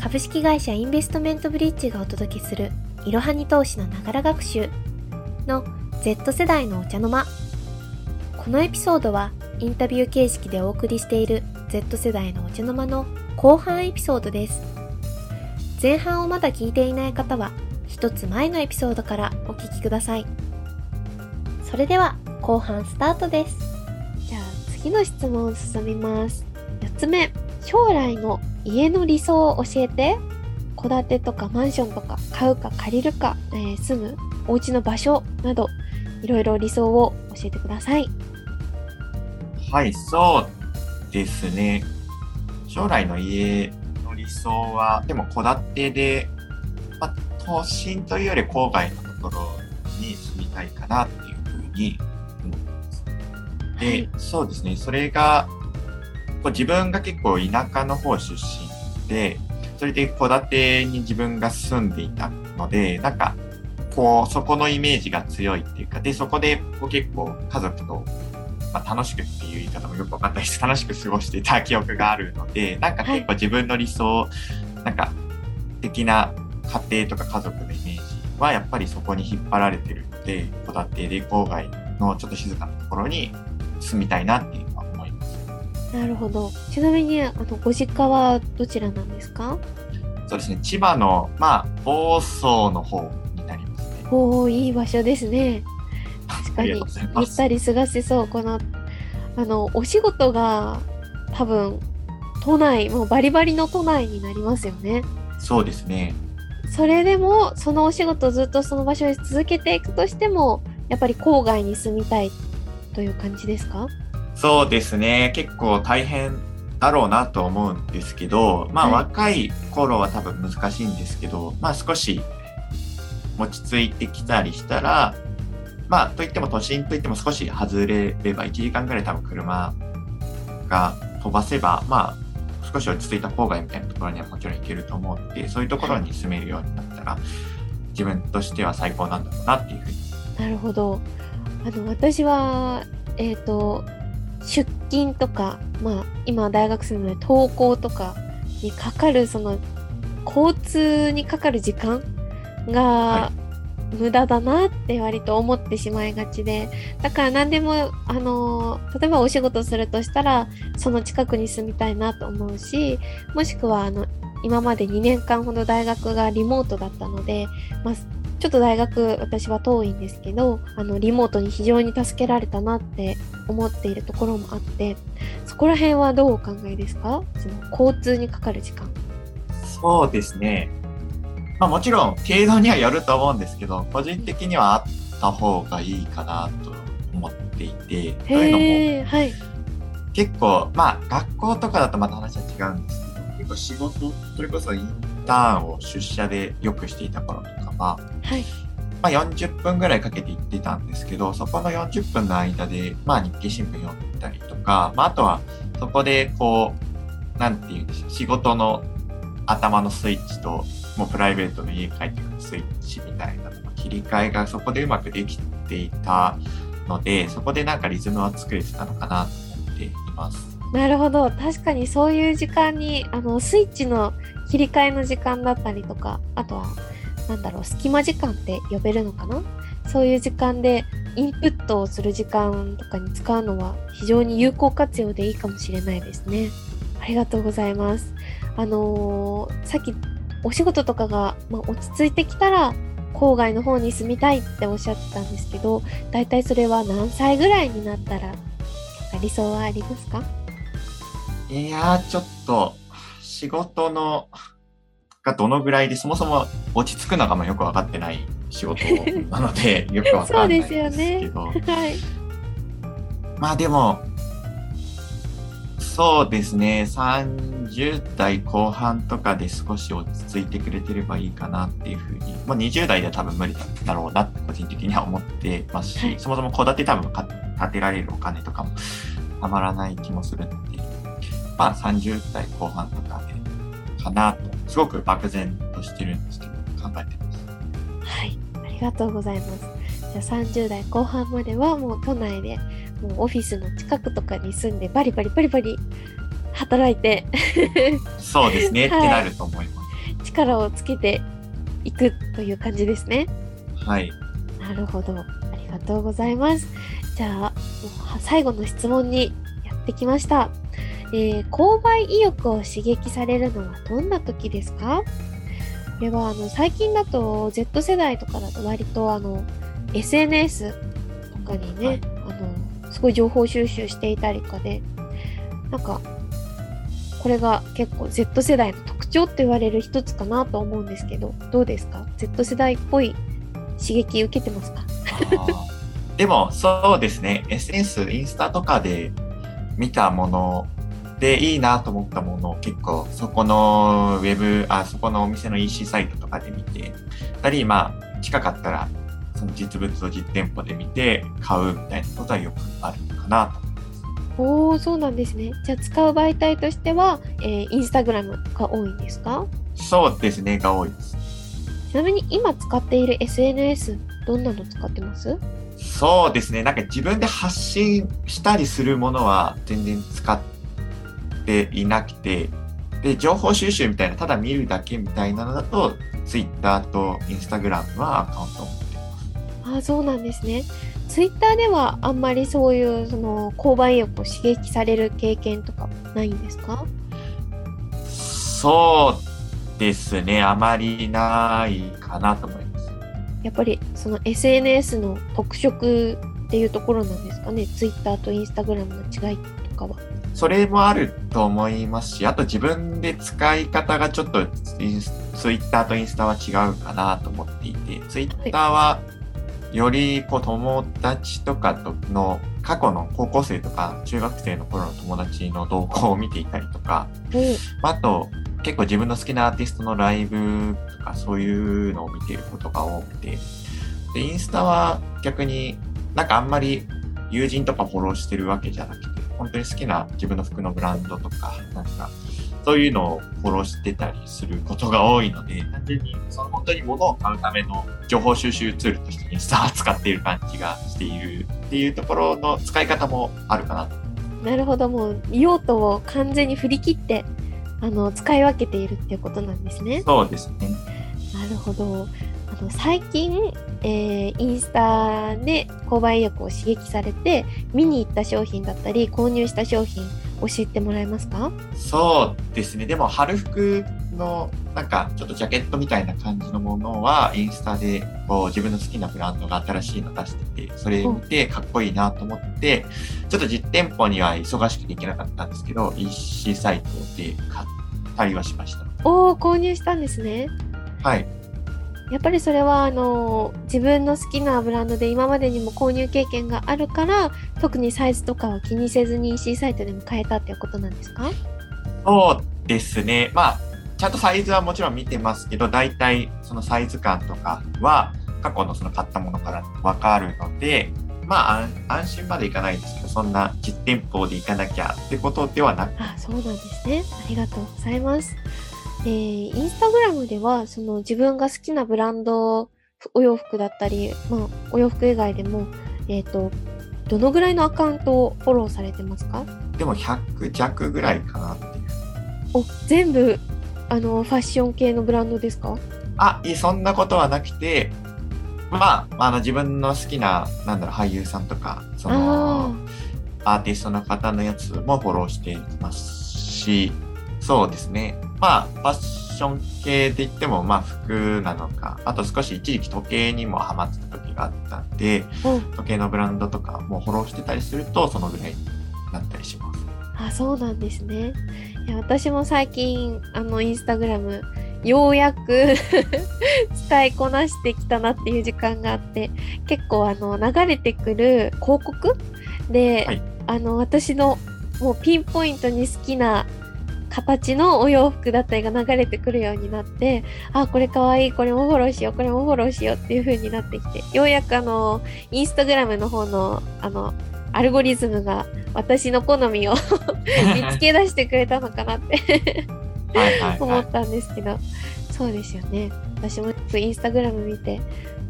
株式会社インベストメントブリッジがお届けするいろはに投資のながら学習の Z 世代のお茶の間。このエピソードはインタビュー形式でお送りしている Z 世代のお茶の間の後半エピソードです。前半をまだ聞いていない方は一つ前のエピソードからお聞きください。それでは後半スタートです。じゃあ次の質問を進みます。4つ目。将来の家の理想を教えて。戸建てとかマンションとか買うか借りるか、えー、住むお家の場所などいろいろ理想を教えてください。はいそうですね。将来の家の理想はでも戸建てで、まあ、都心というより郊外のところに住みたいかなっていうふうに思ってます。で、はい、そうですね。それがこう自分が結構田舎の方出身で、それで戸建てに自分が住んでいたので、なんか、こう、そこのイメージが強いっていうか、で、そこでこう結構家族と、まあ、楽しくっていう言い方もよくわかんないし、楽しく過ごしていた記憶があるので、なんか結構自分の理想、はい、なんか、的な家庭とか家族のイメージはやっぱりそこに引っ張られてるので、戸建てで郊外のちょっと静かなところに住みたいなっていうなるほど。ちなみに、あの、ご実家はどちらなんですか？そうですね。千葉の、まあ、房総の方になりますね。おお、いい場所ですね。確かに、ゆったり過ごせそう。この、あの、お仕事が、多分、都内、もうバリバリの都内になりますよね。そうですね。それでも、そのお仕事ずっとその場所に続けていくとしても、やっぱり郊外に住みたいという感じですか？そうですね。結構大変だろうなと思うんですけど、まあ若い頃は多分難しいんですけど、まあ少し落ち着いてきたりしたら、まあといっても都心といっても少し外れれば1時間ぐらい多分車が飛ばせば、まあ少し落ち着いた郊外みたいなところにはもちろん行けると思うので、そういうところに住めるようになったら、自分としては最高なんだろうなっていうふうに。なるほど。あの、私は、えっ、ー、と、出勤とか、まあ、今大学生なので登校とかにかかるその交通にかかる時間が無駄だなって割と思ってしまいがちでだから何でもあの例えばお仕事するとしたらその近くに住みたいなと思うしもしくはあの今まで2年間ほど大学がリモートだったので、まあ、ちょっと大学私は遠いんですけどあのリモートに非常に助けられたなって思っているところもあってそこら辺はどうお考えですか？その交通にかかる時間。そうですね。まあもちろん程度にはよると思うんですけど個人的にはあった方がいいかなと思っていてというのも、はい、結構まあ学校とかだとまた話は違うんですけど結構仕事それこそインターンを出社でよくしていた頃とかは、はいまあ、40分ぐらいかけて行ってたんですけど、そこの40分の間で、まあ、日経新聞読んだりとか、まあ、あとは、そこで、こう、なんていうんでしょう、仕事の頭のスイッチと、もうプライベートの家帰ってくるスイッチみたいな切り替えがそこでうまくできていたので、そこでなんかリズムは作れてたのかなと思っています。なるほど。確かにそういう時間に、あの、スイッチの切り替えの時間だったりとか、あとは、なんだろう、隙間時間って呼べるのかな？そういう時間でインプットをする時間とかに使うのは非常に有効活用でいいかもしれないですね。ありがとうございます。あのー、さっきお仕事とかが、まあ、落ち着いてきたら郊外の方に住みたいっておっしゃってたんですけど、だいたいそれは何歳ぐらいになったら理想はありますか？いや、ちょっと仕事のがどのぐらいで、そもそも落ち着くのがまあよく分かってない仕事なので、よく分かんないですけど。ね、はい、まあでも、そうですね、30代後半とかで少し落ち着いてくれてればいいかなっていうふうに、もう20代では多分無理だろうなって個人的には思ってますし、はい、そもそも戸建て多分建てられるお金とかもたまらない気もするので、まあ30代後半とかでかなとすごく漠然としてるんですけど、考えてます。はい、ありがとうございます。じゃあ30代後半まではもう都内でもうオフィスの近くとかに住んでバリバリバリバリ働いてそうですね、はい、ってなると思います。力をつけていくという感じですね。はい。なるほど。ありがとうございます。じゃあ、もう最後の質問にやってきました。えー購買意欲を刺激されるのはどんな時ですか？これはあの最近だと Z 世代とかだと割とあの SNS とかにね、はい。あのすごい情報収集していたりとかでなんかこれが結構 Z 世代の特徴って言われる一つかなと思うんですけどどうですか？Z 世代っぽい刺激受けてますか？でも、そうですね。SNS、インスタとかで見たものでいいなと思ったものを結構そこのウェブ、あ、そこのお店の EC サイトとかで見て、たり、まあ、近かったら、その実物を実店舗で見て買うみたいなことはよくあるかなと思います。おーそうなんですねじゃあ使う媒体としては、えーインスタグラムが多いんですか？そうですね、が多いです。ちなみに今使っている SNS どんなの使ってます？そうですね。なんか自分で発信したりするものは全然使っていなくて、で、情報収集みたいな、ただ見るだけみたいなのだと、Twitter と Instagram はアカウントを持ってます。ああそうなんですね。ツイッターではあんまりそういうその購買意欲を刺激される経験とかないんですか？そうですね。あまりないかなと思います。やっぱりその SNS の特色っていうところなんですかね？ツイッターとインスタグラムの違いとかは。それもあると思いますし、あと自分で使い方がちょっとツイッターとインスタは違うかなと思っていて、ツイッターはよりこう友達とかとの過去の高校生とか中学生の頃の友達の動向を見ていたりとか、あと結構自分の好きなアーティストのライブとかそういうのを見ていることが多くて、で、インスタは逆になんかあんまり友人とかフォローしてるわけじゃなくて、本当に好きな自分の服のブランドとか、なんかそういうのをフォローしてたりすることが多いので、単純にその本当に物を買うための情報収集ツールとしてインスタは使っている感じがしているっていうところの使い方もあるかなと。なるほどもう用途を完全に振り切ってあの使い分けているっていうことなんですね。そうですね。なるほど。あの最近、えーインスタで購買意欲を刺激されて見に行った商品だったり購入した商品教えてもらえますか？そうですね。でも、春服の、なんか、ちょっとジャケットみたいな感じのものは、インスタで、こう、自分の好きなブランドが新しいの出してて、それ見て、かっこいいなと思って、ちょっと実店舗には忙しくて行けなかったんですけど、EC サイトで買ったりはしました。おお購入したんですね。はい。やっぱりそれはあの自分の好きなブランドで今までにも購入経験があるから特にサイズとかは気にせずに EC サイトでも買えたっていうことなんですか？そうですね。まあ、ちゃんとサイズはもちろん見てますけど、大体そのサイズ感とかは過去のその買ったものからわかるので、まあ安安心までいかないですけど、そんな実店舗で行かなきゃってことではなく、あそうなんですね。ありがとうございます。えー、インスタグラムではその自分が好きなブランドお洋服だったり、まあ、お洋服以外でも、えっ、とどのぐらいのアカウントをフォローされてますか？でも100弱ぐらいかなっていう。お全部あのファッション系のブランドですか？あ、いえ、そんなことはなくて、まあ、あの自分の好きな、なんだろう、俳優さんとか、その、アーティストの方のやつもフォローしていますし、そうですね。まあ、ファッション系で言っても、まあ、服なのか、あと少し一時期時計にもハマってた時があったんで、時計のブランドとかもフォローしてたりすると、そのぐらいになったりします。あそうなんですね。いや私も最近あのインスタグラムようやく 使いこなしてきたなっていう時間があって結構あの流れてくる広告で、はいあの私のもうピンポイントに好きな形のお洋服だったりが流れてくるようになってあこれかわいいこれもフォローしようこれもフォローしようっていう風になってきてようやくあのインスタグラムの方のあのアルゴリズムが私の好みを 見つけ出してくれたのかなって。思ったんですけど、そうですよね私もインスタグラム見て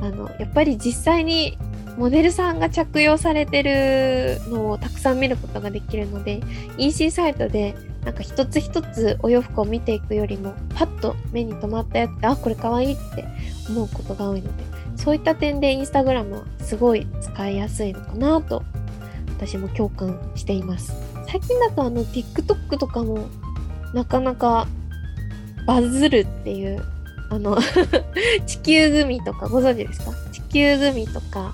あのやっぱり実際にモデルさんが着用されてるのをたくさん見ることができるので EC サイトでなんか一つ一つお洋服を見ていくよりもパッと目に留まったやつであこれかわいいって思うことが多いのでそういった点でインスタグラムはすごい使いやすいのかなと私も共感しています。最近だとあの TikTok とかもなかなかバズるっていうあの 地球グミとかご存知ですか？地球グミとか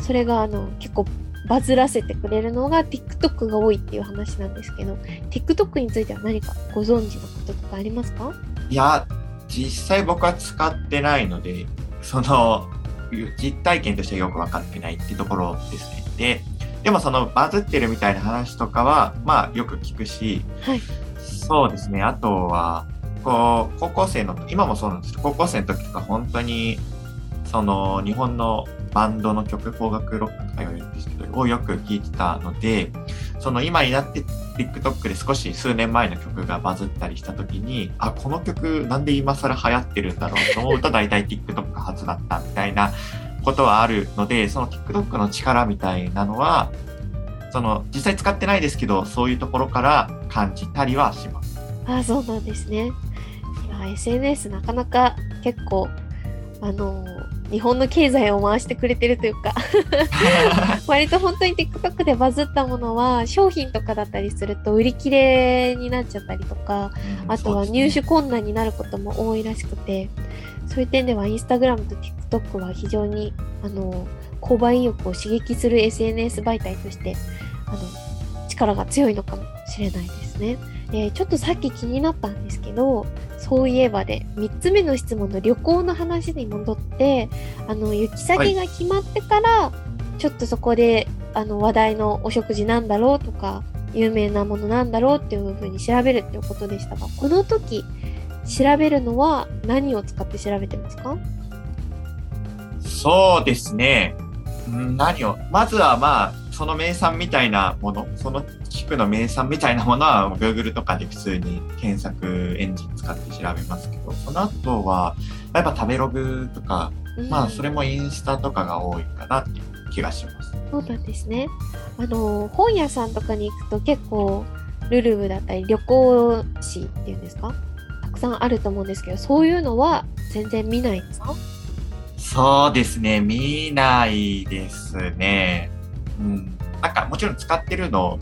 それがあの結構バズらせてくれるのが TikTok が多いっていう話なんですけど TikTok については何かご存知のこととかありますか？いや実際僕は使ってないのでその実体験としてよく分かってないっていうところですね。ででもそのバズってるみたいな話とかはまあよく聞くし、はい、そうですね。あとはこう高校生の今もそうなんですけど高校生の時とか本当にその日本のバンドの曲邦楽ロックとか言われるんですけどをよく聴いてたのでその今になって TikTok で少し数年前の曲がバズったりした時にあこの曲なんで今更流行ってるんだろうと思うと 大体 TikTok 初だったみたいなことはあるのでその TikTok の力みたいなのはその実際使ってないですけどそういうところから感じたりはします。あそうなんですね。いや SNS なかなか結構あの日本の経済を回してくれてるというか。割と本当に TikTok でバズったものは商品とかだったりすると売り切れになっちゃったりとか、うん、あとは入手困難になることも多いらしくて。そういう点では Instagram と TikTok は非常にあの購買意欲を刺激する SNS 媒体としてあの力が強いのかもしれないですね。でちょっとさっき気になったんですけどそういえばで3つ目の質問の旅行の話に戻ってあの行き先が決まってから、はい、ちょっとそこであの話題のお食事なんだろうとか有名なものなんだろうっていうふうに調べるっていうことでしたがこの時調べるのは何を使って調べてますか？そうですね。何を？まずはまあその名産みたいなものその地区の名産みたいなものは Google とかで普通に検索エンジン使って調べますけどその後はやっぱ食べログとか、うん、まあそれもインスタとかが多いかなっていう気がします。そうなんですね。あの本屋さんとかに行くと結構ルルブだったり旅行誌っていうんですか？たくさんあると思うんですけどそういうのは全然見ないんですか？そうですね見ないですね。うん、なんかもちろん使ってるの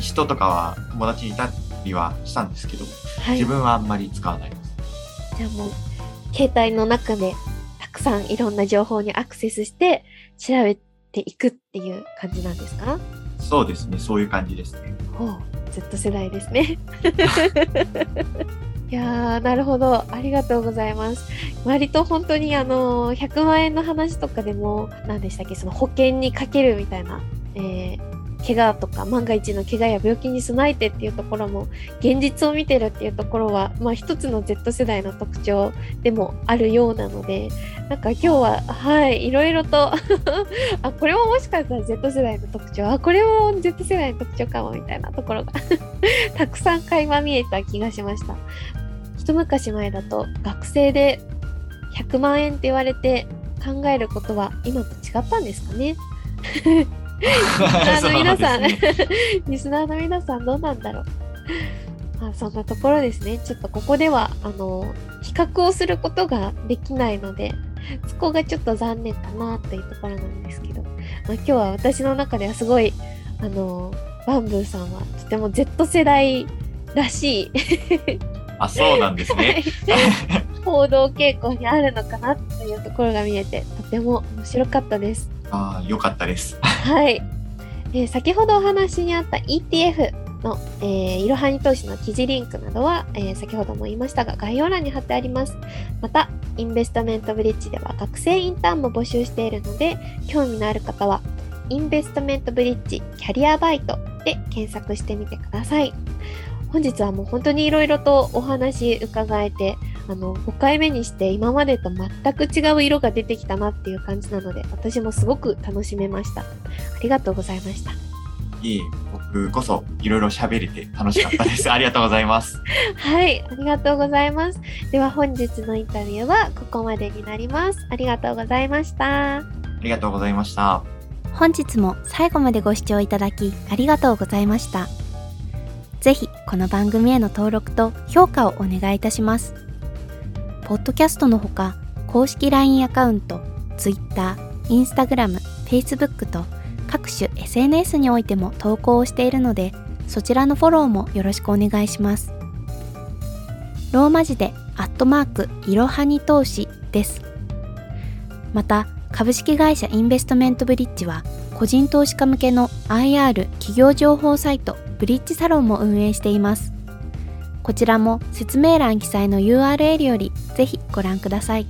人とかは友達にいたりはしたんですけど、はい、自分はあんまり使わないです。じゃあもう携帯の中でたくさんいろんな情報にアクセスして調べていくっていう感じなんですか？そうですねそういう感じですね。ほう Z 世代ですね。いやー、なるほど。ありがとうございます。割と本当にあの、100万円の話とかでも、何でしたっけ、その保険にかけるみたいな、えー、怪我とか万が一の怪我や病気に備えてっていうところも現実を見てるっていうところは、まあ、一つの Z 世代の特徴でもあるようなのでなんか今日ははいいろいろと あこれももしかしたら Z 世代の特徴あこれも Z 世代の特徴かもみたいなところがたくさん垣間見えた気がしました一昔前だと学生で100万円って言われて考えることは今と違ったんですかね？リスナーの皆さん、ね、リスナーの皆さんどうなんだろう？まあ、そんなところですね。ちょっとここでは、あの、比較をすることができないので、そこがちょっと残念かなというところなんですけど、まあ、今日は私の中ではすごい、あの、バンブーさんはとても Z 世代らしいあ、そうなんですね。報道傾向にあるのかなというところが見えて、とても面白かったです。ああ、よかったです。はい。えー、先ほどお話にあった ETF の、えー、いろはに投資の記事リンクなどは、えー、先ほども言いましたが概要欄に貼ってあります。また、インベストメントブリッジでは学生インターンも募集しているので、興味のある方は、インベストメントブリッジキャリアバイトで検索してみてください。本日はもう本当にいろいろとお話伺えて、あの、5回目にして今までと全く違う色が出てきたなっていう感じなので、私もすごく楽しめました。ありがとうございました。いえ、僕こそいろいろ喋れて楽しかったです。ありがとうございます。はい、ありがとうございます。では本日のインタビューはここまでになります。ありがとうございました。ありがとうございました。本日も最後までご視聴いただきありがとうございました。ぜひこの番組への登録と評価をお願いいたします。ポッドキャストのほか、公式 LINE アカウント、Twitter、Instagram、Facebook と各種 SNS においても投稿をしているので、そちらのフォローもよろしくお願いします。ローマ字でアットマークいろはに投資です。また、株式会社インベストメントブリッジは個人投資家向けの IR 企業情報サイトブリッジサロンも運営しています。こちらも説明欄記載の URL よりぜひご覧ください。